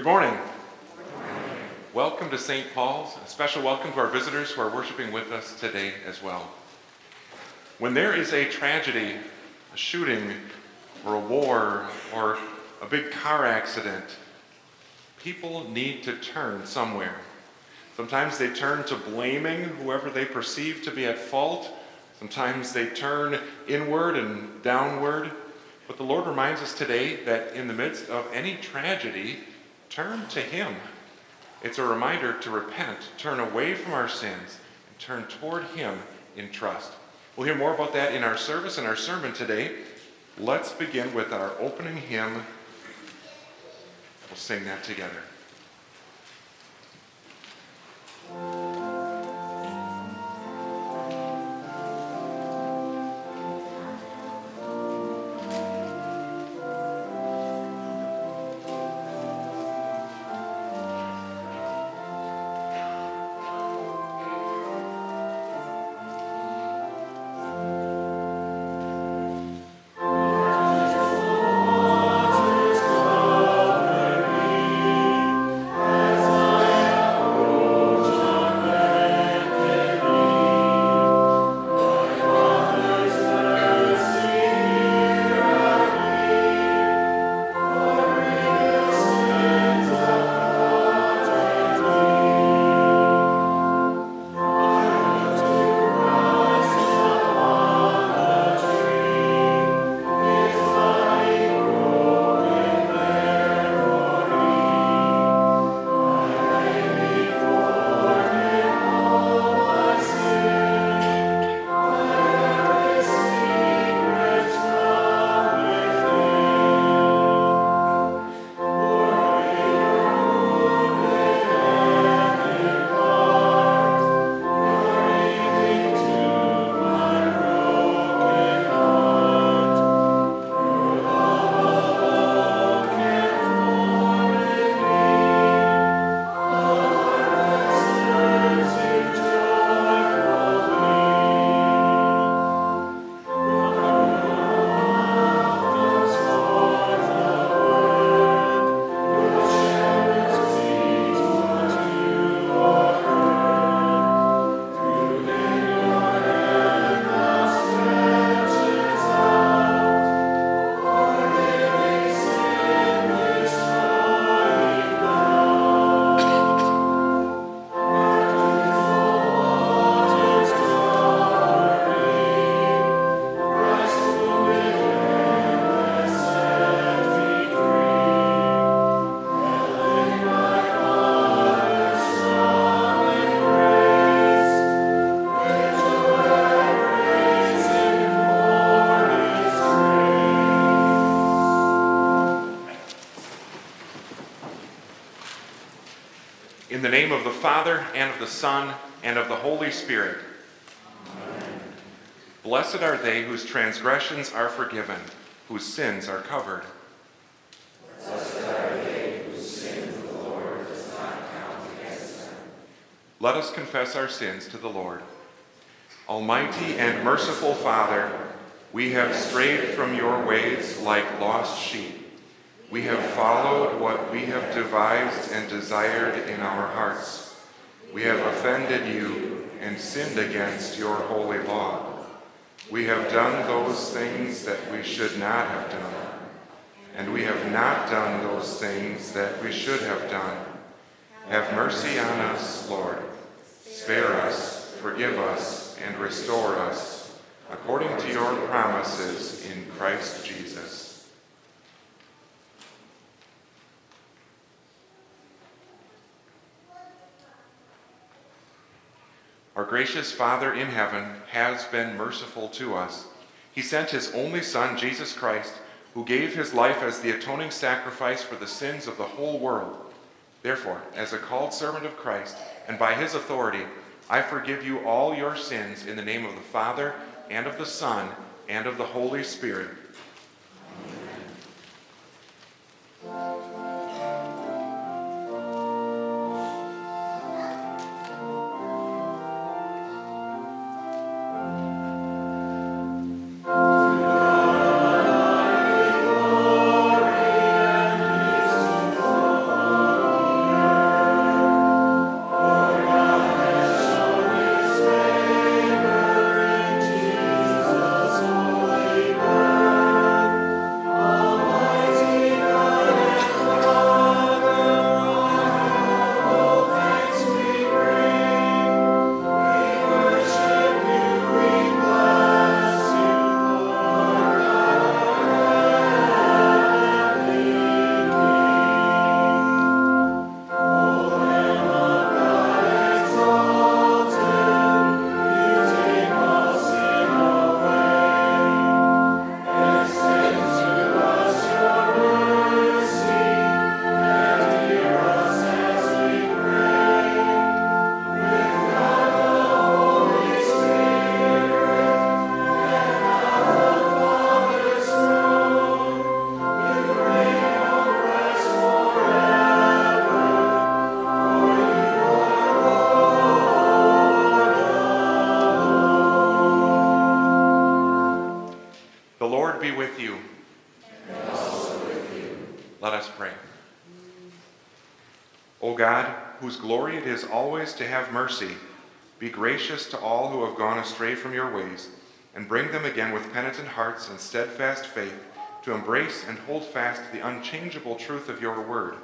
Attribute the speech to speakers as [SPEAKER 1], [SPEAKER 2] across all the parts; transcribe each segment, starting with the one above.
[SPEAKER 1] Good morning. Welcome to St. Paul's. A special welcome to our visitors who are worshiping with us today as well. When there is a tragedy, a shooting, or a war, or a big car accident, people need to turn somewhere. Sometimes they turn to blaming whoever they perceive to be at fault. Sometimes they turn inward and downward. But the Lord reminds us today that in the midst of any tragedy, turn to Him. It's a reminder to repent, turn away from our sins, and turn toward Him in trust. We'll hear more about that in our service and our sermon today. Let's begin with our opening hymn. We'll sing that together. Father, and of the Son, and of the Holy Spirit. Amen. Blessed are they whose transgressions are forgiven, whose sins are covered.
[SPEAKER 2] Blessed are they whose sins the Lord does not count against them.
[SPEAKER 1] Let us confess our sins to the Lord. Almighty and merciful Father, we have strayed from your ways like lost sheep. We have followed what we have devised and desired in our hearts. We have offended you and sinned against your holy law. We have done those things that we should not have done, and we have not done those things that we should have done. Have mercy on us, Lord. Spare us, forgive us, and restore us, according to your promises in Christ Jesus. Our gracious Father in heaven has been merciful to us. He sent his only Son, Jesus Christ, who gave his life as the atoning sacrifice for the sins of the whole world. Therefore, as a called servant of Christ, and by his authority, I forgive you all your sins in the name of the Father, and of the Son, and of the Holy Spirit. Be with you. And also with you. Let us pray. O God, whose glory it is always to have mercy, be gracious to all who have gone astray from your ways, and bring them again with penitent hearts and steadfast faith to embrace and hold fast the unchangeable truth of your word.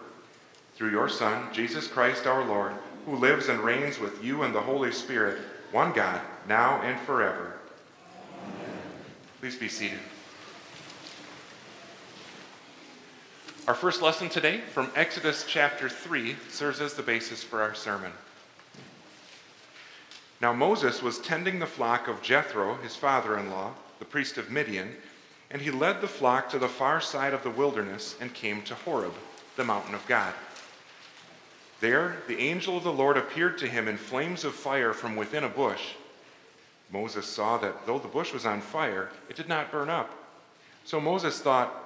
[SPEAKER 1] Through your Son, Jesus Christ our Lord, who lives and reigns with you and the Holy Spirit, one God, now and forever. Amen. Please be seated. Our first lesson today from Exodus chapter 3 serves as the basis for our sermon. Now Moses was tending the flock of Jethro, his father in law, the priest of Midian, and he led the flock to the far side of the wilderness and came to Horeb, the mountain of God. There, the angel of the Lord appeared to him in flames of fire from within a bush. Moses saw that though the bush was on fire, it did not burn up. So Moses thought,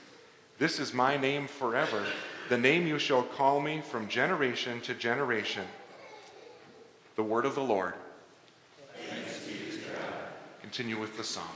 [SPEAKER 1] This is my name forever, the name you shall call me from generation to generation. The word of the Lord. Continue with the psalm.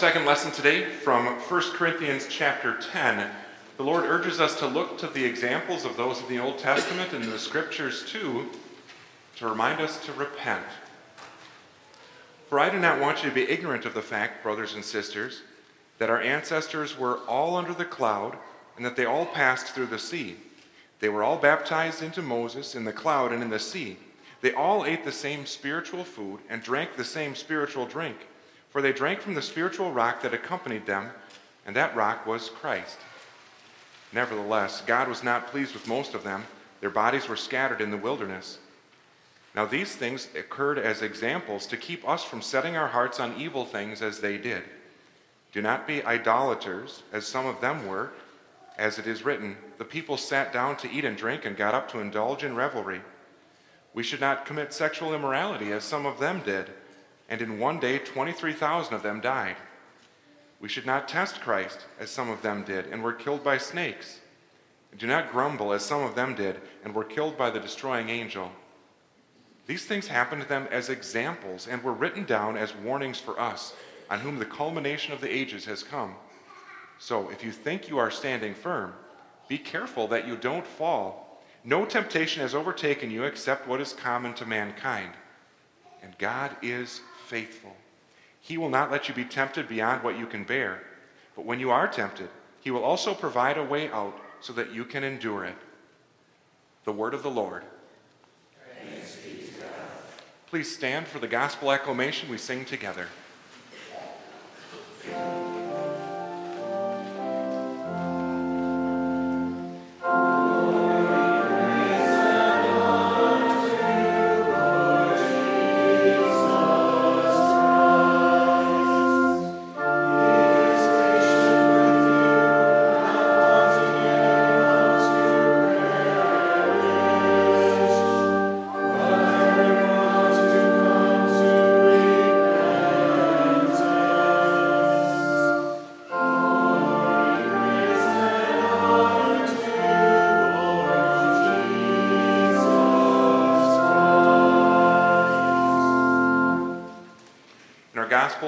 [SPEAKER 1] Second lesson today from 1 Corinthians chapter 10. The Lord urges us to look to the examples of those in the Old Testament and the scriptures too to remind us to repent. For I do not want you to be ignorant of the fact, brothers and sisters, that our ancestors were all under the cloud and that they all passed through the sea. They were all baptized into Moses in the cloud and in the sea. They all ate the same spiritual food and drank the same spiritual drink, for they drank from the spiritual rock that accompanied them, and that rock was Christ. Nevertheless, God was not pleased with most of them. Their bodies were scattered in the wilderness. Now, these things occurred as examples to keep us from setting our hearts on evil things as they did. Do not be idolaters, as some of them were. As it is written, the people sat down to eat and drink and got up to indulge in revelry. We should not commit sexual immorality, as some of them did, and in one day 23,000 of them died. We should not test Christ, as some of them did, and were killed by snakes. Do not grumble, as some of them did, and were killed by the destroying angel. These things happened to them as examples and were written down as warnings for us, on whom the culmination of the ages has come. So, if you think you are standing firm, be careful that you don't fall. No temptation has overtaken you except what is common to mankind. And God is faithful. He will not let you be tempted beyond what you can bear. But when you are tempted, He will also provide a way out so that you can endure it. The word of the Lord. Please stand for the gospel acclamation we sing together.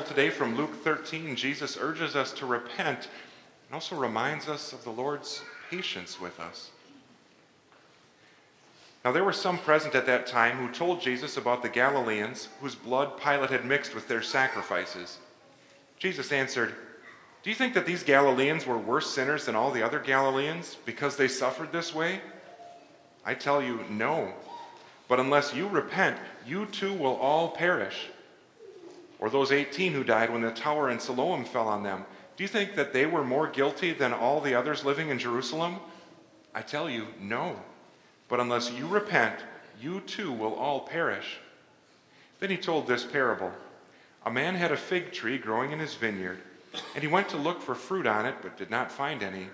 [SPEAKER 1] Today from Luke 13, Jesus urges us to repent and also reminds us of the Lord's patience with us. Now, there were some present at that time who told Jesus about the Galileans whose blood Pilate had mixed with their sacrifices. Jesus answered, Do you think that these Galileans were worse sinners than all the other Galileans because they suffered this way? I tell you, no. But unless you repent, you too will all perish. Or those 18 who died when the tower in Siloam fell on them. Do you think that they were more guilty than all the others living in Jerusalem? I tell you, no. But unless you repent, you too will all perish. Then he told this parable A man had a fig tree growing in his vineyard, and he went to look for fruit on it, but did not find any.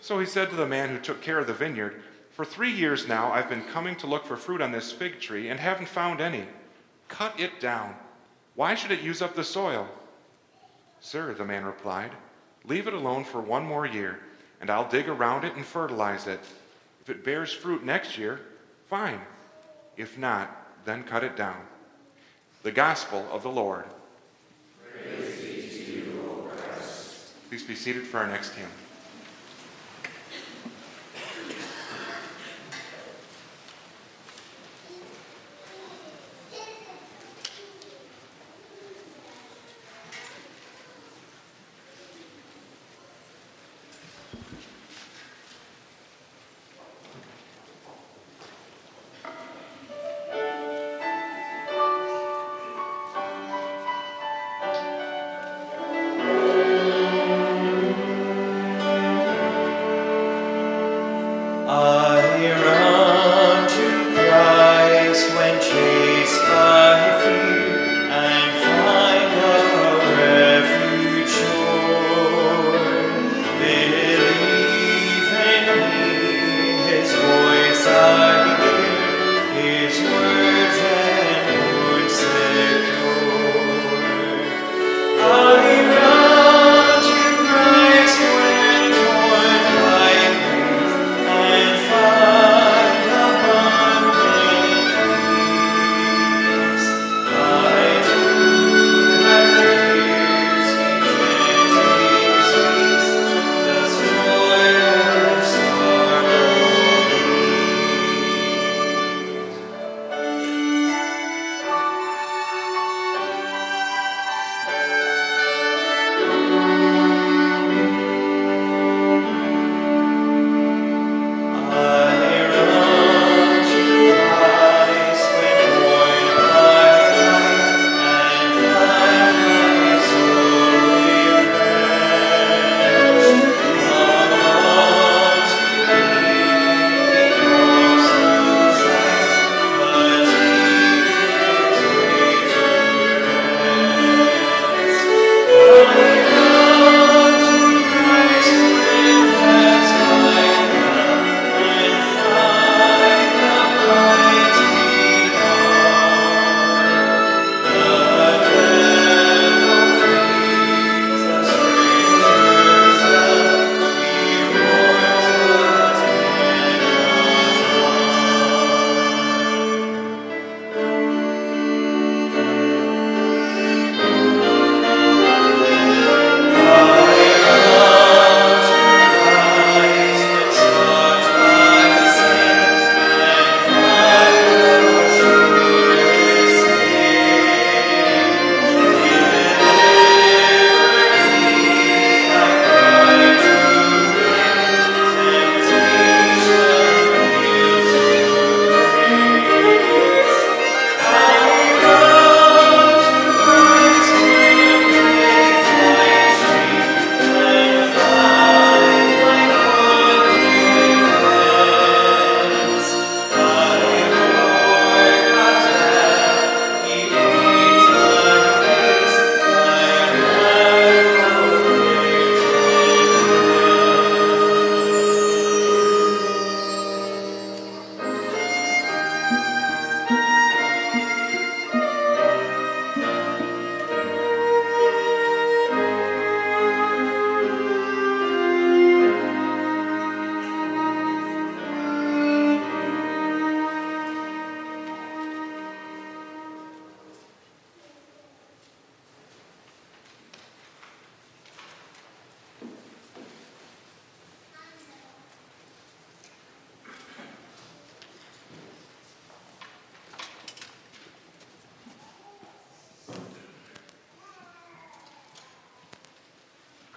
[SPEAKER 1] So he said to the man who took care of the vineyard, For three years now I've been coming to look for fruit on this fig tree and haven't found any. Cut it down. Why should it use up the soil? Sir, the man replied, leave it alone for one more year, and I'll dig around it and fertilize it. If it bears fruit next year, fine. If not, then cut it down. The Gospel of the Lord.
[SPEAKER 2] You,
[SPEAKER 1] Please be seated for our next hymn.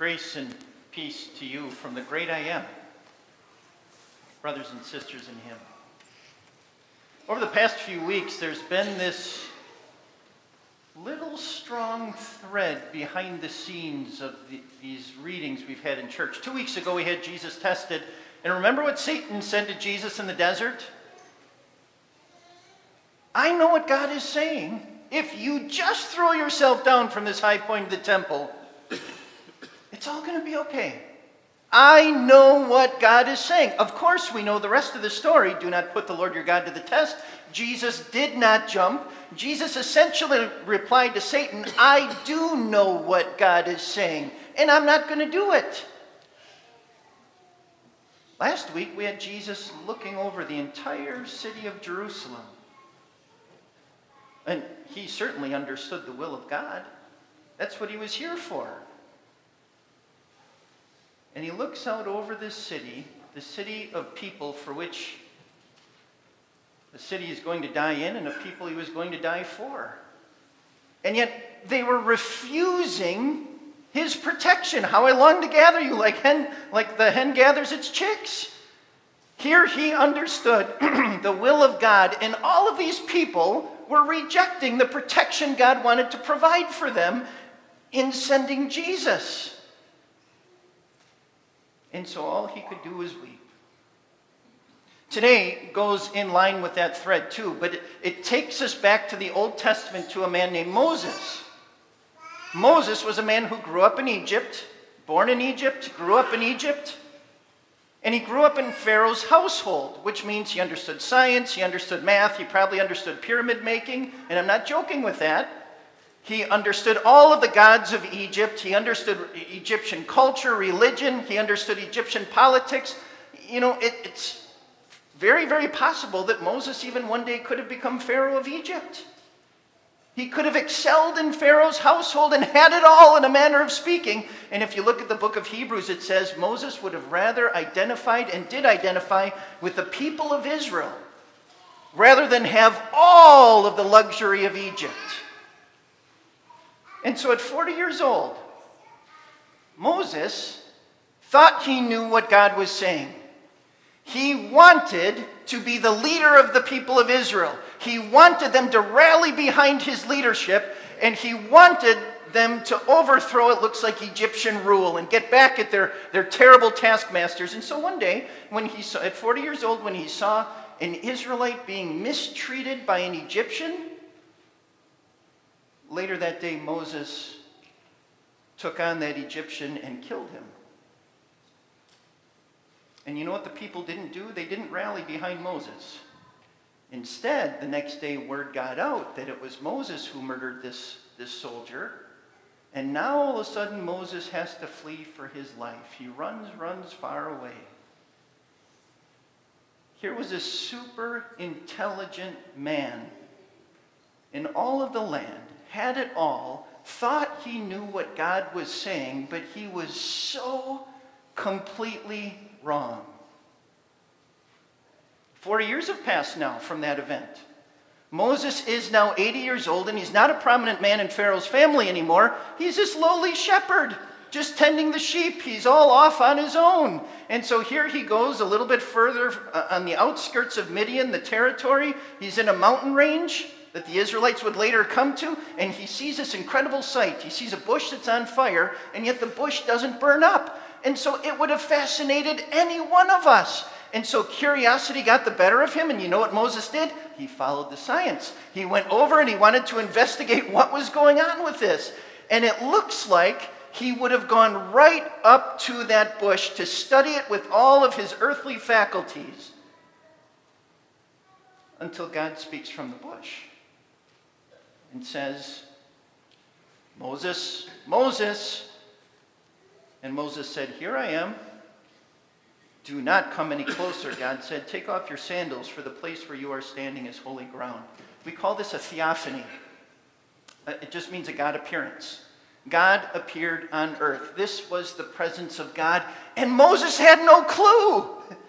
[SPEAKER 3] Grace and peace to you from the great I am, brothers and sisters in Him. Over the past few weeks, there's been this little strong thread behind the scenes of the, these readings we've had in church. Two weeks ago, we had Jesus tested. And remember what Satan said to Jesus in the desert? I know what God is saying. If you just throw yourself down from this high point of the temple, it's all going to be okay. I know what God is saying. Of course, we know the rest of the story. Do not put the Lord your God to the test. Jesus did not jump. Jesus essentially replied to Satan, I do know what God is saying, and I'm not going to do it. Last week, we had Jesus looking over the entire city of Jerusalem. And he certainly understood the will of God. That's what he was here for. And he looks out over this city, the city of people for which the city is going to die in and of people he was going to die for. And yet they were refusing his protection. How I long to gather you like hen, like the hen gathers its chicks. Here he understood the will of God, and all of these people were rejecting the protection God wanted to provide for them in sending Jesus. And so all he could do was weep. Today goes in line with that thread too, but it, it, takes us back to the Old Testament to a man named Moses. Moses was a man who grew up in Egypt, born in Egypt, grew up in Egypt, and he grew up in Pharaoh's household, which means he understood science, he understood math, he probably understood pyramid making, and I'm not joking with that. He understood all of the gods of Egypt. He understood Egyptian culture, religion. He understood Egyptian politics. You know, it, it's very, very possible that Moses even one day could have become Pharaoh of Egypt. He could have excelled in Pharaoh's household and had it all in a manner of speaking. And if you look at the book of Hebrews, it says Moses would have rather identified and did identify with the people of Israel rather than have all of the luxury of Egypt. And so at 40 years old, Moses thought he knew what God was saying. He wanted to be the leader of the people of Israel. He wanted them to rally behind his leadership, and he wanted them to overthrow, it looks like, Egyptian rule and get back at their, their terrible taskmasters. And so one day, when he saw, at 40 years old, when he saw an Israelite being mistreated by an Egyptian, Later that day, Moses took on that Egyptian and killed him. And you know what the people didn't do? They didn't rally behind Moses. Instead, the next day, word got out that it was Moses who murdered this, this soldier. And now all of a sudden, Moses has to flee for his life. He runs, runs far away. Here was a super intelligent man in all of the land had it all, thought he knew what God was saying, but he was so completely wrong. 40 years have passed now from that event. Moses is now 80 years old, and he's not a prominent man in Pharaoh's family anymore. He's this lowly shepherd, just tending the sheep. He's all off on his own. And so here he goes a little bit further uh, on the outskirts of Midian, the territory. He's in a mountain range that the Israelites would later come to, and he sees this incredible sight. He sees a bush that's on fire, and yet the bush doesn't burn up. And so it would have fascinated any one of us. And so curiosity got the better of him, and you know what Moses did? He followed the science. He went over and he wanted to investigate what was going on with this. And it looks like he would have gone right up to that bush to study it with all of his earthly faculties until God speaks from the bush and says, Moses, Moses. And Moses said, Here I am. Do not come any closer. God said, Take off your sandals, for the place where you are standing is holy ground. We call this a theophany. Uh, it just means a God appearance. God appeared on earth. This was the presence of God, and Moses had no clue.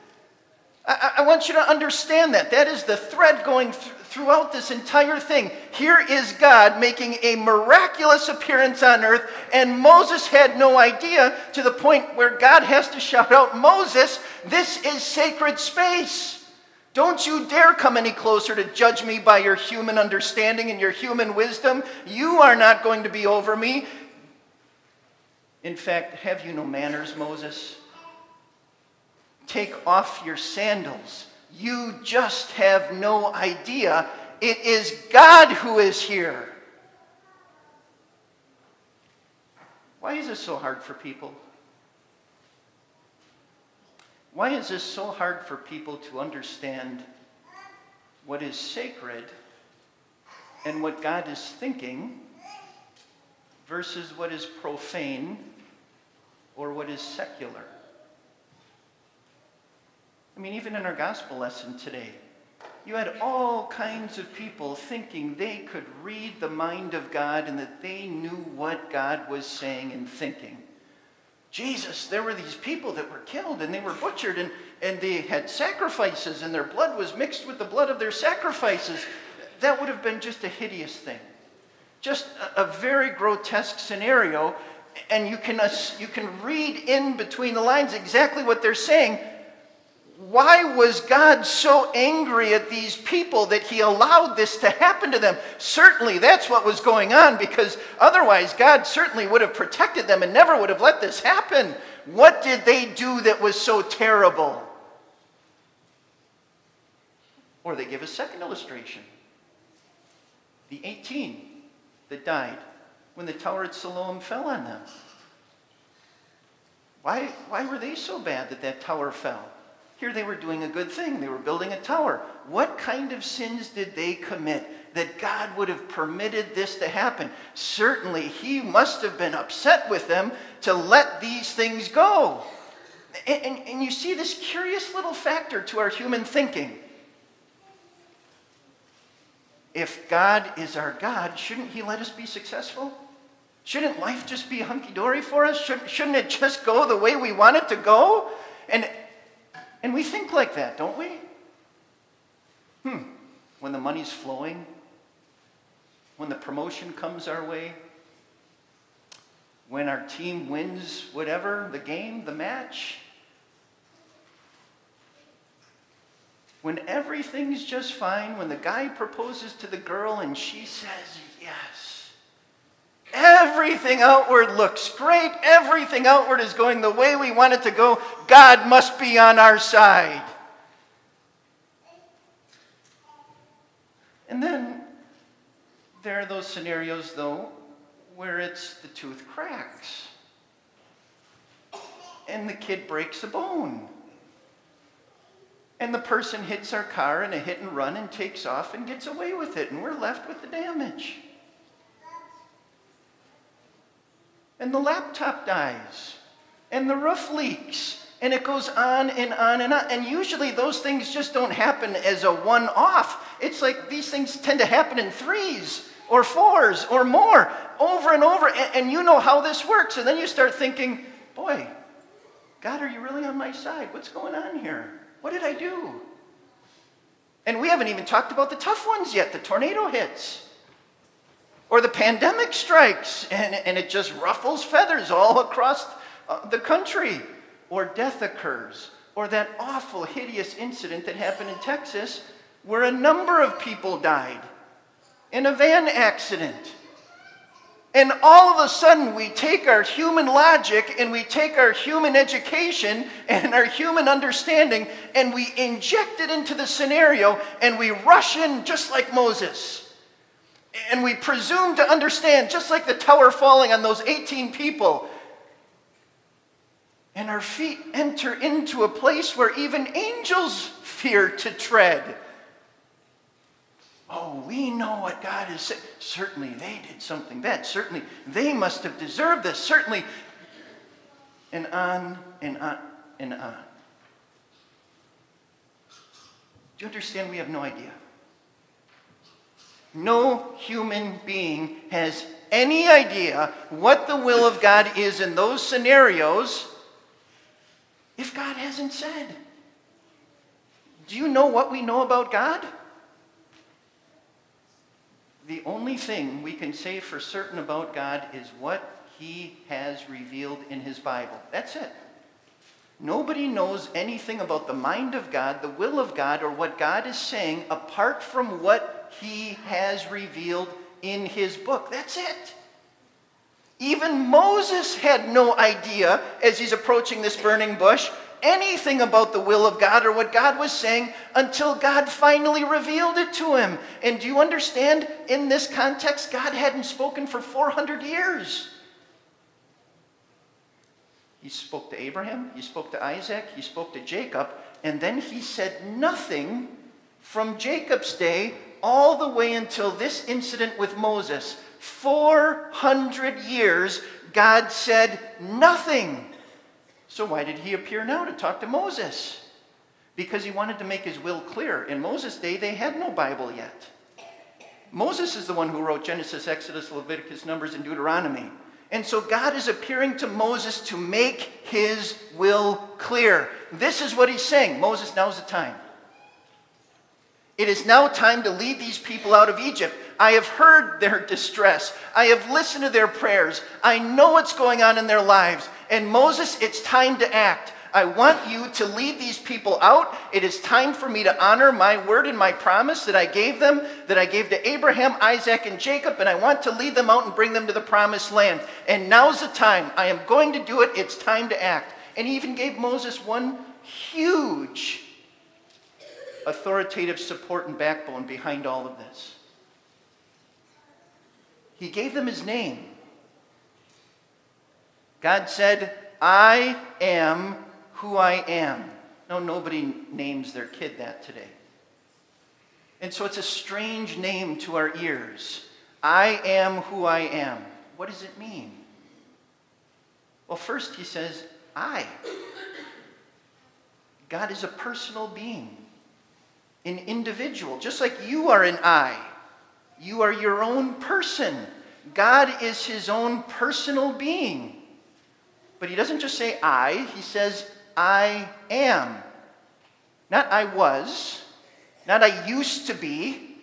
[SPEAKER 3] I, I want you to understand that. That is the thread going th- throughout this entire thing. Here is God making a miraculous appearance on earth, and Moses had no idea to the point where God has to shout out, Moses, this is sacred space. Don't you dare come any closer to judge me by your human understanding and your human wisdom. You are not going to be over me. In fact, have you no manners, Moses? Take off your sandals. You just have no idea. It is God who is here. Why is this so hard for people? Why is this so hard for people to understand what is sacred and what God is thinking versus what is profane or what is secular? I mean, even in our gospel lesson today, you had all kinds of people thinking they could read the mind of God and that they knew what God was saying and thinking. Jesus, there were these people that were killed and they were butchered and, and they had sacrifices and their blood was mixed with the blood of their sacrifices. That would have been just a hideous thing. Just a, a very grotesque scenario. And you can, you can read in between the lines exactly what they're saying why was God so angry at these people that he allowed this to happen to them? Certainly that's what was going on because otherwise God certainly would have protected them and never would have let this happen. What did they do that was so terrible? Or they give a second illustration the 18 that died when the tower at Siloam fell on them. Why, why were they so bad that that tower fell? Here they were doing a good thing. They were building a tower. What kind of sins did they commit that God would have permitted this to happen? Certainly, He must have been upset with them to let these things go. And, and, and you see this curious little factor to our human thinking. If God is our God, shouldn't He let us be successful? Shouldn't life just be hunky dory for us? Shouldn't, shouldn't it just go the way we want it to go? And and we think like that, don't we? Hmm. When the money's flowing, when the promotion comes our way, when our team wins whatever, the game, the match, when everything's just fine, when the guy proposes to the girl and she says yes. Everything outward looks great. Everything outward is going the way we want it to go. God must be on our side. And then there are those scenarios, though, where it's the tooth cracks and the kid breaks a bone. And the person hits our car in a hit and run and takes off and gets away with it, and we're left with the damage. And the laptop dies, and the roof leaks, and it goes on and on and on. And usually those things just don't happen as a one off. It's like these things tend to happen in threes or fours or more over and over. And, and, you know how this works. And then you start thinking, boy, God, are you really on my side? What's going on here? What did I do? And we haven't even talked about the tough ones yet. The tornado hits. Or the pandemic strikes and, and it just ruffles feathers all across uh, the country. Or death occurs. Or that awful, hideous incident that happened in Texas where a number of people died in a van accident. And all of a sudden, we take our human logic and we take our human education and our human understanding and we inject it into the scenario and we rush in just like Moses. And we presume to understand, just like the tower falling on those 18 people. And our feet enter into a place where even angels fear to tread. Oh, we know what God is saying. Certainly they did something bad. Certainly they must have deserved this. Certainly. And on and on and on. Do you understand? We have no idea. No human being has any idea what the will of God is in those scenarios if God hasn't said. Do you know what we know about God? The only thing we can say for certain about God is what he has revealed in his Bible. That's it. Nobody knows anything about the mind of God, the will of God, or what God is saying apart from what he has revealed in his book. That's it. Even Moses had no idea as he's approaching this burning bush anything about the will of God or what God was saying until God finally revealed it to him. And do you understand? In this context, God hadn't spoken for 400 years. He spoke to Abraham, he spoke to Isaac, he spoke to Jacob, and then he said nothing from Jacob's day all the way until this incident with Moses. 400 years, God said nothing. So, why did he appear now to talk to Moses? Because he wanted to make his will clear. In Moses' day, they had no Bible yet. Moses is the one who wrote Genesis, Exodus, Leviticus, Numbers, and Deuteronomy. And so God is appearing to Moses to make his will clear. This is what he's saying Moses, now's the time. It is now time to lead these people out of Egypt. I have heard their distress. I have listened to their prayers. I know what's going on in their lives. And Moses, it's time to act. I want you to lead these people out. It is time for me to honor my word and my promise that I gave them, that I gave to Abraham, Isaac, and Jacob, and I want to lead them out and bring them to the promised land. And now's the time. I am going to do it. It's time to act. And he even gave Moses one huge authoritative support and backbone behind all of this. He gave them his name. God said, I am who I am. No, nobody names their kid that today. And so it's a strange name to our ears. I am who I am. What does it mean? Well, first he says, I. God is a personal being, an individual, just like you are an I. You are your own person. God is his own personal being. But he doesn't just say I, he says I am. Not I was, not I used to be,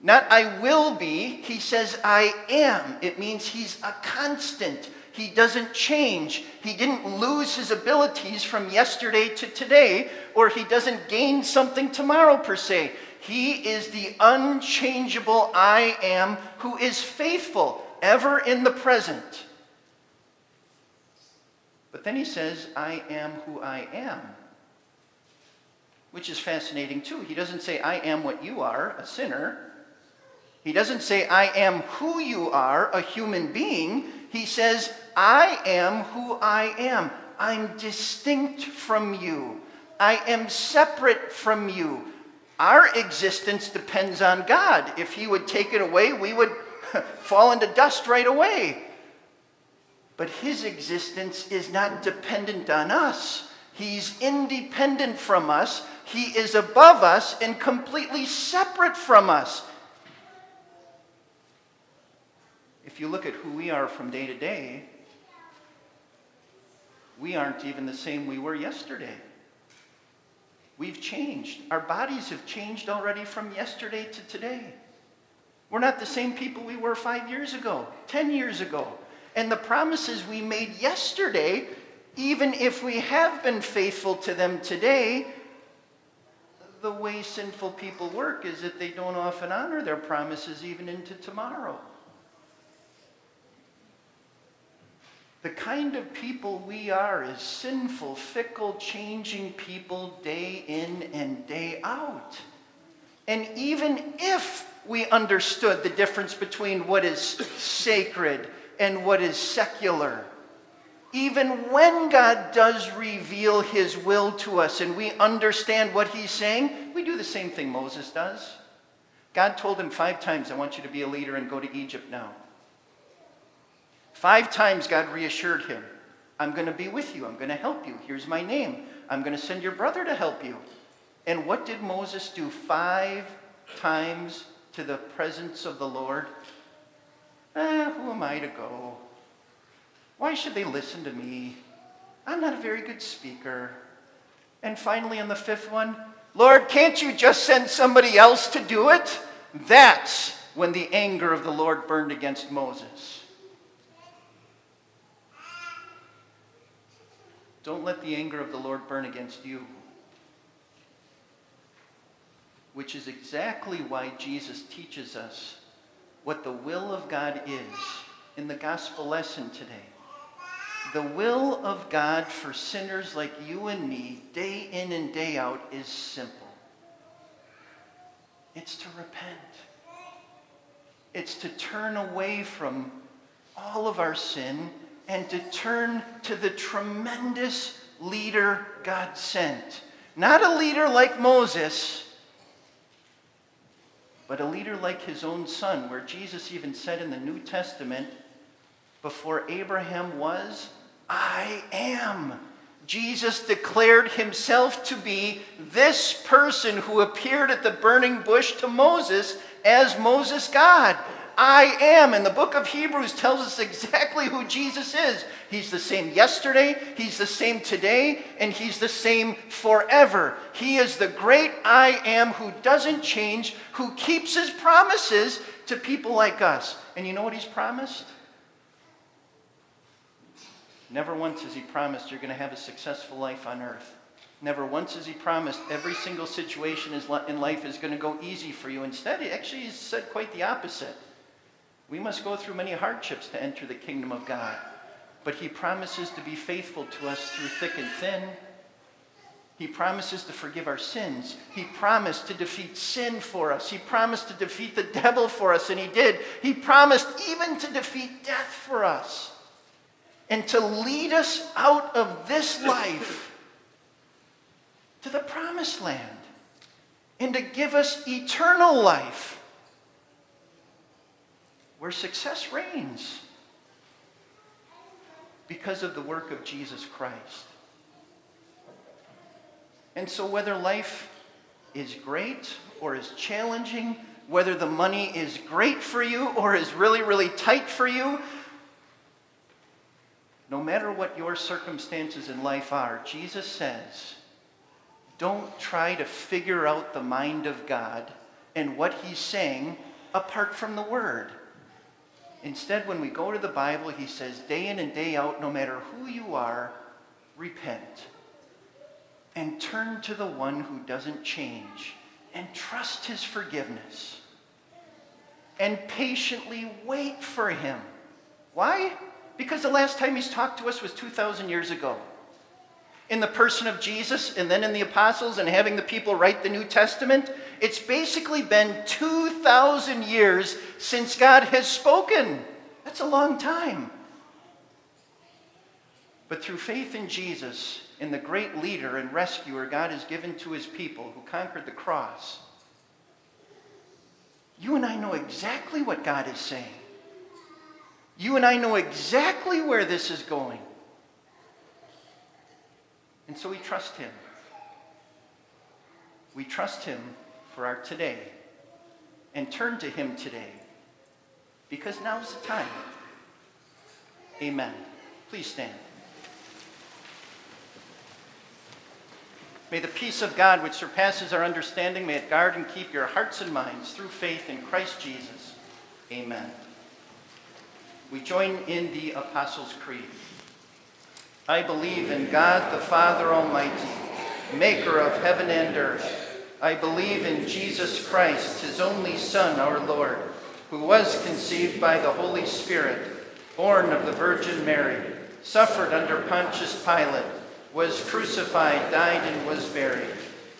[SPEAKER 3] not I will be. He says I am. It means he's a constant. He doesn't change. He didn't lose his abilities from yesterday to today, or he doesn't gain something tomorrow per se. He is the unchangeable I am who is faithful, ever in the present. But then he says, I am who I am, which is fascinating too. He doesn't say, I am what you are, a sinner. He doesn't say, I am who you are, a human being. He says, I am who I am. I'm distinct from you. I am separate from you. Our existence depends on God. If He would take it away, we would fall into dust right away. But his existence is not dependent on us. He's independent from us. He is above us and completely separate from us. If you look at who we are from day to day, we aren't even the same we were yesterday. We've changed. Our bodies have changed already from yesterday to today. We're not the same people we were five years ago, 10 years ago and the promises we made yesterday, even if we have been faithful to them today, the way sinful people work is that they don't often honor their promises even into tomorrow. The kind of people we are is sinful, fickle, changing people day in and day out. And even if we understood the difference between what is sacred and what is secular. Even when God does reveal his will to us and we understand what he's saying, we do the same thing Moses does. God told him five times, I want you to be a leader and go to Egypt now. Five times God reassured him, I'm going to be with you. I'm going to help you. Here's my name. I'm going to send your brother to help you. And what did Moses do five times to the presence of the Lord? Eh, who am I to go? Why should they listen to me? I'm not a very good speaker. And finally, on the fifth one, Lord, can't you just send somebody else to do it? That's when the anger of the Lord burned against Moses. Don't let the anger of the Lord burn against you. Which is exactly why Jesus teaches us what the will of God is in the gospel lesson today. The will of God for sinners like you and me, day in and day out, is simple it's to repent, it's to turn away from all of our sin and to turn to the tremendous leader God sent. Not a leader like Moses, but a leader like his own son, where Jesus even said in the New Testament, before Abraham was, I am. Jesus declared himself to be this person who appeared at the burning bush to Moses as Moses God. I am. And the book of Hebrews tells us exactly who Jesus is. He's the same yesterday, he's the same today, and he's the same forever. He is the great I am who doesn't change, who keeps his promises to people like us. And you know what he's promised? Never once has he promised you're going to have a successful life on earth. Never once has he promised every single situation in life is going to go easy for you. Instead, he actually said quite the opposite. We must go through many hardships to enter the kingdom of God. But he promises to be faithful to us through thick and thin. He promises to forgive our sins. He promised to defeat sin for us. He promised to defeat the devil for us, and he did. He promised even to defeat death for us and to lead us out of this life to the promised land and to give us eternal life where success reigns because of the work of Jesus Christ. And so, whether life is great or is challenging, whether the money is great for you or is really, really tight for you, no matter what your circumstances in life are, Jesus says, don't try to figure out the mind of God and what He's saying apart from the Word. Instead, when we go to the Bible, he says, day in and day out, no matter who you are, repent. And turn to the one who doesn't change. And trust his forgiveness. And patiently wait for him. Why? Because the last time he's talked to us was 2,000 years ago in the person of Jesus and then in the apostles and having the people write the New Testament, it's basically been 2,000 years since God has spoken. That's a long time. But through faith in Jesus, in the great leader and rescuer God has given to his people who conquered the cross, you and I know exactly what God is saying. You and I know exactly where this is going. And so we trust Him. We trust Him for our today and turn to Him today because now's the time. Amen. Please stand. May the peace of God, which surpasses our understanding, may it guard and keep your hearts and minds through faith in Christ Jesus. Amen. We join in the Apostles' Creed. I believe in God the Father Almighty, maker of heaven and earth. I believe in Jesus Christ, his only Son, our Lord, who was conceived by the Holy Spirit, born of the Virgin Mary, suffered under Pontius Pilate, was crucified, died, and was buried.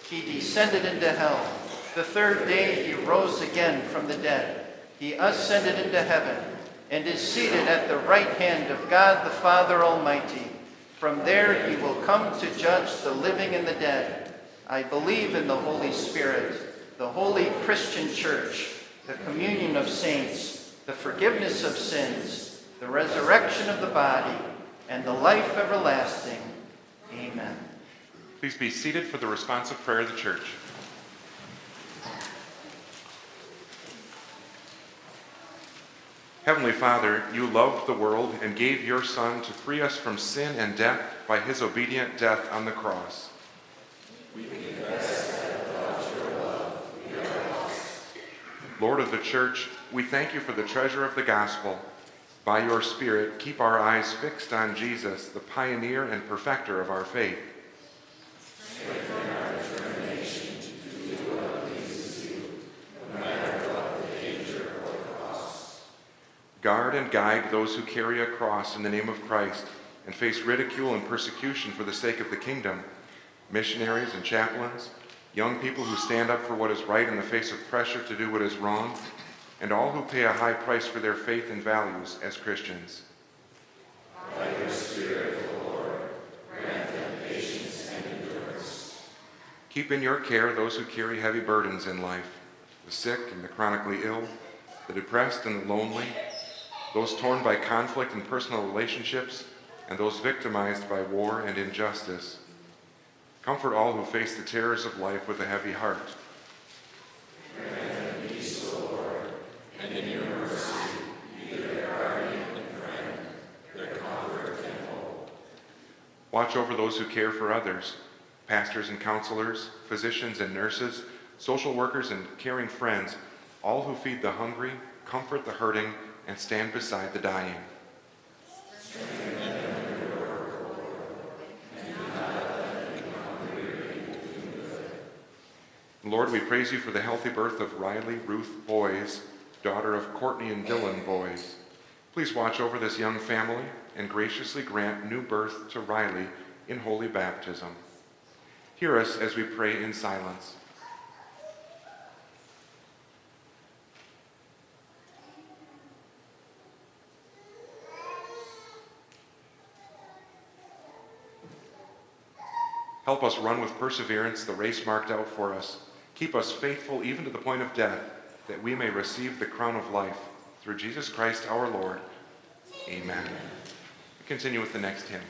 [SPEAKER 3] He descended into hell. The third day he rose again from the dead. He ascended into heaven and is seated at the right hand of God the Father Almighty. From there he will come to judge the living and the dead. I believe in the Holy Spirit, the holy Christian church, the communion of saints, the forgiveness of sins, the resurrection of the body, and the life everlasting. Amen.
[SPEAKER 1] Please be seated for the responsive prayer of the church. Heavenly Father, you loved the world and gave your Son to free us from sin and death by his obedient death on the cross. We confess that your love, we are lost. Lord of the Church, we thank you for the treasure of the gospel. By your Spirit, keep our eyes fixed on Jesus, the pioneer and perfecter of our faith. Amen. Guard and guide those who carry a cross in the name of Christ and face ridicule and persecution for the sake of the kingdom. Missionaries and chaplains, young people who stand up for what is right in the face of pressure to do what is wrong, and all who pay a high price for their faith and values as Christians.
[SPEAKER 2] By your Spirit, O Lord, grant them patience and endurance.
[SPEAKER 1] Keep in your care those who carry heavy burdens in life the sick and the chronically ill, the depressed and the lonely, those torn by conflict and personal relationships, and those victimized by war and injustice. Comfort all who face the terrors of life with a heavy heart.
[SPEAKER 2] Grant peace, O Lord, and in your mercy, guardian and.
[SPEAKER 1] Watch over those who care for others pastors and counselors, physicians and nurses, social workers and caring friends, all who feed the hungry, comfort the hurting, and stand beside the dying. Lord, we praise you for the healthy birth of Riley Ruth Boys, daughter of Courtney and Dylan Boys. Please watch over this young family and graciously grant new birth to Riley in holy baptism. Hear us as we pray in silence. Help us run with perseverance the race marked out for us. Keep us faithful even to the point of death, that we may receive the crown of life. Through Jesus Christ our Lord. Amen. Continue with the next hymn.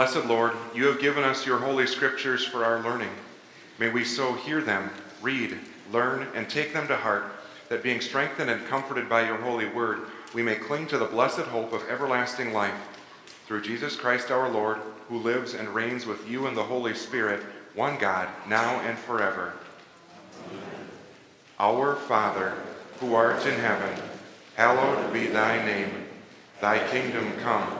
[SPEAKER 1] Blessed Lord, you have given us your holy scriptures for our learning. May we so hear them, read, learn, and take them to heart, that being strengthened and comforted by your holy word, we may cling to the blessed hope of everlasting life. Through Jesus Christ our Lord, who lives and reigns with you in the Holy Spirit, one God, now and forever. Amen. Our Father, who art in heaven, hallowed be thy name. Thy kingdom come,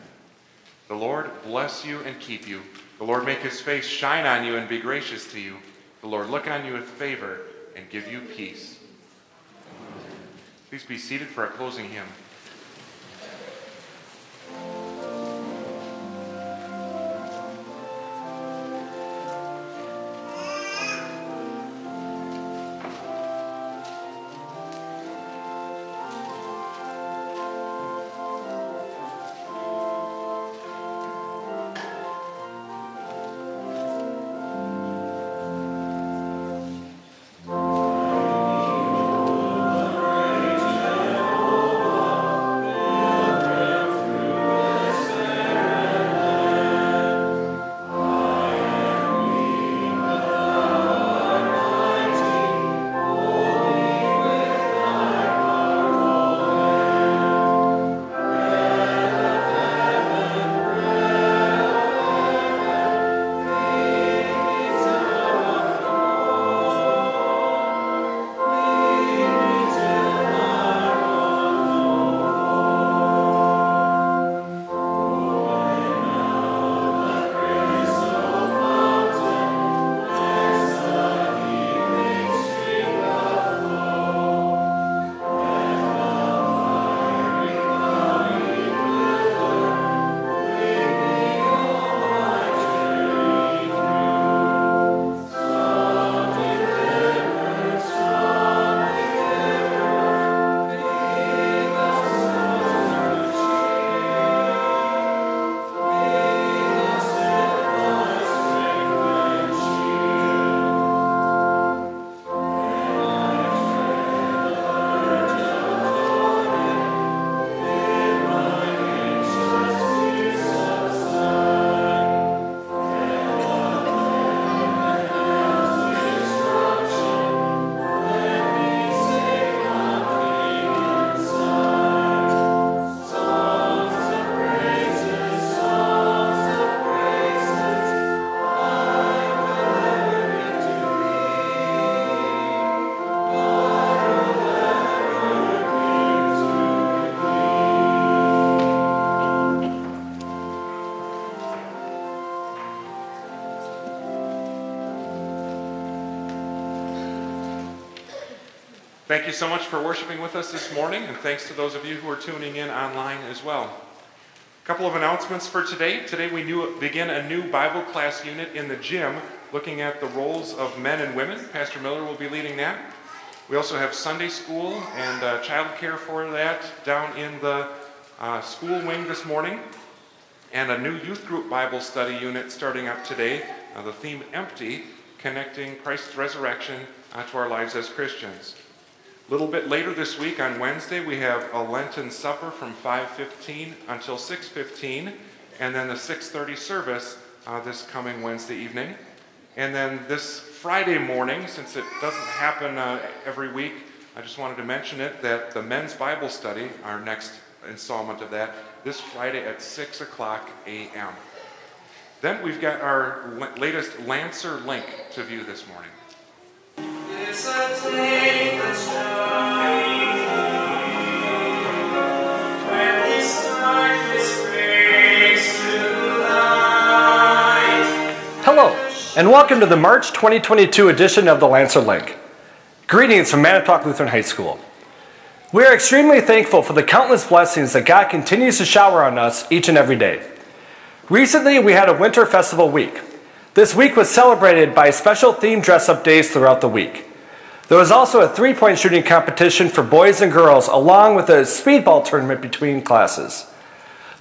[SPEAKER 1] The Lord bless you and keep you. The Lord make his face shine on you and be gracious to you. The Lord look on you with favor and give you peace. Please be seated for our closing hymn. You so much for worshiping with us this morning, and thanks to those of you who are tuning in online as well. A couple of announcements for today. Today we new, begin a new Bible class unit in the gym looking at the roles of men and women. Pastor Miller will be leading that. We also have Sunday school and uh, child care for that down in the uh, school wing this morning, and a new youth group Bible study unit starting up today. Uh, the theme Empty, connecting Christ's resurrection uh, to our lives as Christians. A little bit later this week on Wednesday, we have a Lenten supper from 5:15 until 6:15, and then the 6:30 service uh, this coming Wednesday evening. And then this Friday morning, since it doesn't happen uh, every week, I just wanted to mention it that the men's Bible study, our next installment of that, this Friday at 6 o'clock a.m. Then we've got our latest Lancer link to view this morning.
[SPEAKER 4] Hello, and welcome to the March 2022 edition of the Lancer Link. Greetings from Manitowoc Lutheran High School. We are extremely thankful for the countless blessings that God continues to shower on us each and every day. Recently, we had a winter festival week. This week was celebrated by special themed dress up days throughout the week. There was also a three point shooting competition for boys and girls, along with a speedball tournament between classes.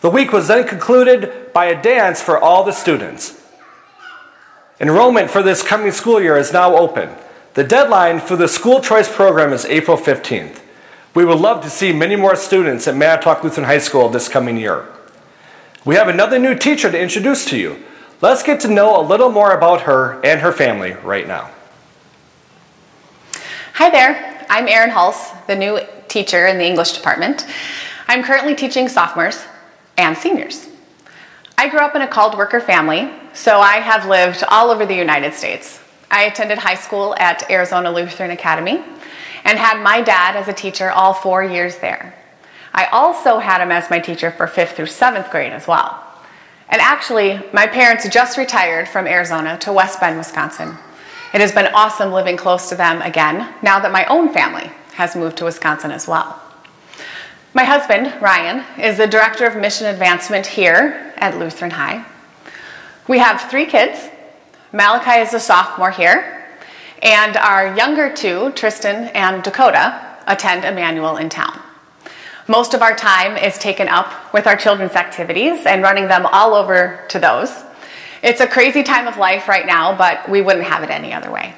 [SPEAKER 4] The week was then concluded by a dance for all the students. Enrollment for this coming school year is now open. The deadline for the school choice program is April 15th. We would love to see many more students at Manitowoc Lutheran High School this coming year. We have another new teacher to introduce to you. Let's get to know a little more about her and her family right now.
[SPEAKER 5] Hi there, I'm Erin Hulse, the new teacher in the English department. I'm currently teaching sophomores and seniors. I grew up in a called worker family, so I have lived all over the United States. I attended high school at Arizona Lutheran Academy and had my dad as a teacher all four years there. I also had him as my teacher for fifth through seventh grade as well. And actually, my parents just retired from Arizona to West Bend, Wisconsin. It has been awesome living close to them again now that my own family has moved to Wisconsin as well. My husband, Ryan, is the Director of Mission Advancement here at Lutheran High. We have three kids. Malachi is a sophomore here, and our younger two, Tristan and Dakota, attend Emmanuel in town. Most of our time is taken up with our children's activities and running them all over to those. It's a crazy time of life right now, but we wouldn't have it any other way.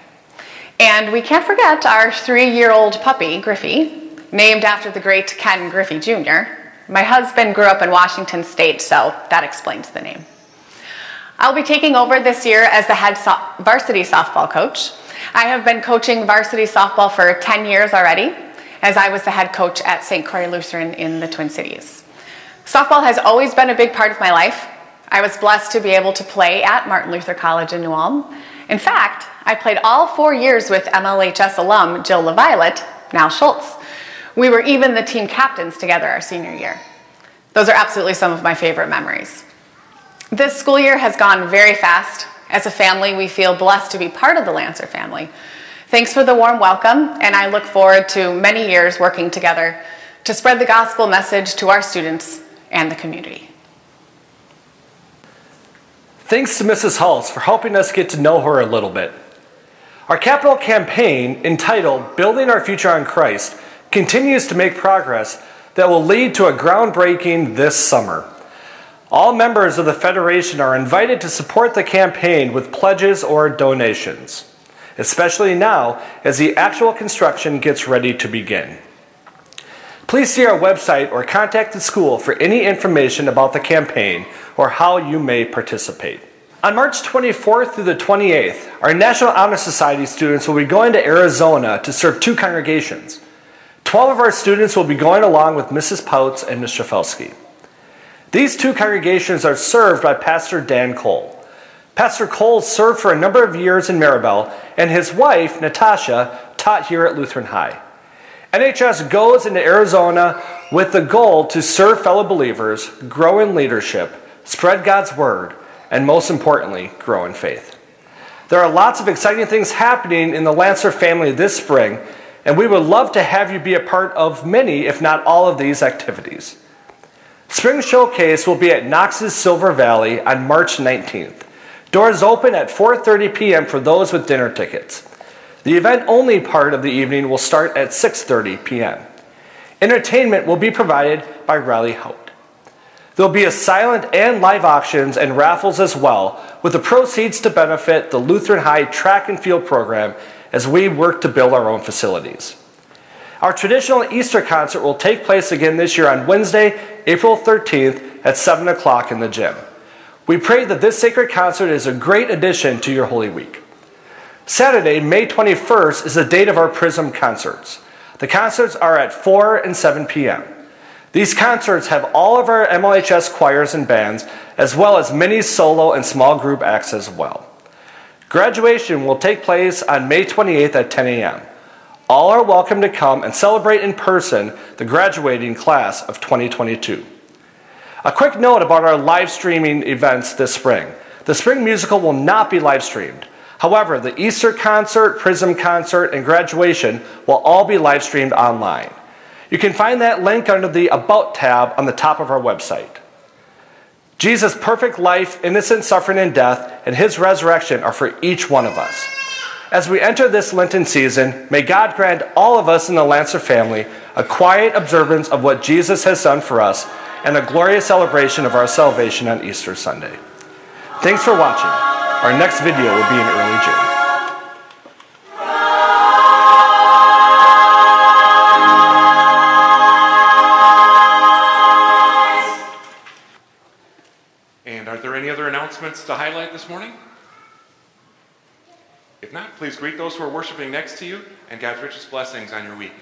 [SPEAKER 5] And we can't forget our three year old puppy, Griffey, named after the great Ken Griffey Jr. My husband grew up in Washington State, so that explains the name. I'll be taking over this year as the head so- varsity softball coach. I have been coaching varsity softball for 10 years already, as I was the head coach at St. Croix Lutheran in the Twin Cities. Softball has always been a big part of my life. I was blessed to be able to play at Martin Luther College in New Ulm. In fact, I played all four years with MLHS alum Jill LaViolet, now Schultz. We were even the team captains together our senior year. Those are absolutely some of my favorite memories. This school year has gone very fast. As a family, we feel blessed to be part of the Lancer family. Thanks for the warm welcome, and I look forward to many years working together to spread the gospel message to our students and the community.
[SPEAKER 4] Thanks to Mrs. Hulse for helping us get to know her a little bit. Our capital campaign, entitled Building Our Future on Christ, continues to make progress that will lead to a groundbreaking this summer. All members of the Federation are invited to support the campaign with pledges or donations, especially now as the actual construction gets ready to begin. Please see our website or contact the school for any information about the campaign or how you may participate. On March 24th through the 28th, our National Honor Society students will be going to Arizona to serve two congregations. 12 of our students will be going along with Mrs. Pouts and Ms. Shafelsky. These two congregations are served by Pastor Dan Cole. Pastor Cole served for a number of years in Maribel, and his wife, Natasha, taught here at Lutheran High. NHS goes into Arizona with the goal to serve fellow believers, grow in leadership, spread God's word, and most importantly, grow in faith. There are lots of exciting things happening in the Lancer family this spring, and we would love to have you be a part of many, if not all, of these activities. Spring Showcase will be at Knox's Silver Valley on March 19th. Doors open at 4:30 p.m. for those with dinner tickets. The event only part of the evening will start at 6:30 p.m. Entertainment will be provided by Riley Hout. There'll be a silent and live auctions and raffles as well, with the proceeds to benefit the Lutheran High track and field program as we work to build our own facilities. Our traditional Easter concert will take place again this year on Wednesday, April 13th at 7 o'clock in the gym. We pray that this sacred concert is a great addition to your Holy Week. Saturday, May 21st, is the date of our Prism concerts. The concerts are at 4 and 7 p.m. These concerts have all of our MLHS choirs and bands, as well as many solo and small group acts as well. Graduation will take place on May 28th at 10 a.m. All are welcome to come and celebrate in person the graduating class of 2022. A quick note about our live streaming events this spring. The spring musical will not be live streamed. However, the Easter concert, Prism concert, and graduation will all be live streamed online. You can find that link under the About tab on the top of our website. Jesus' perfect life, innocent suffering, and death, and his resurrection are for each one of us. As we enter this Lenten season, may God grant all of us in the Lancer family a quiet observance of what Jesus has done for us and a glorious celebration of our salvation on Easter Sunday. Thanks for watching. Our next video will be in early June.
[SPEAKER 1] And are there any other announcements to highlight this morning? If not, please greet those who are worshiping next to you and God's richest blessings on your week.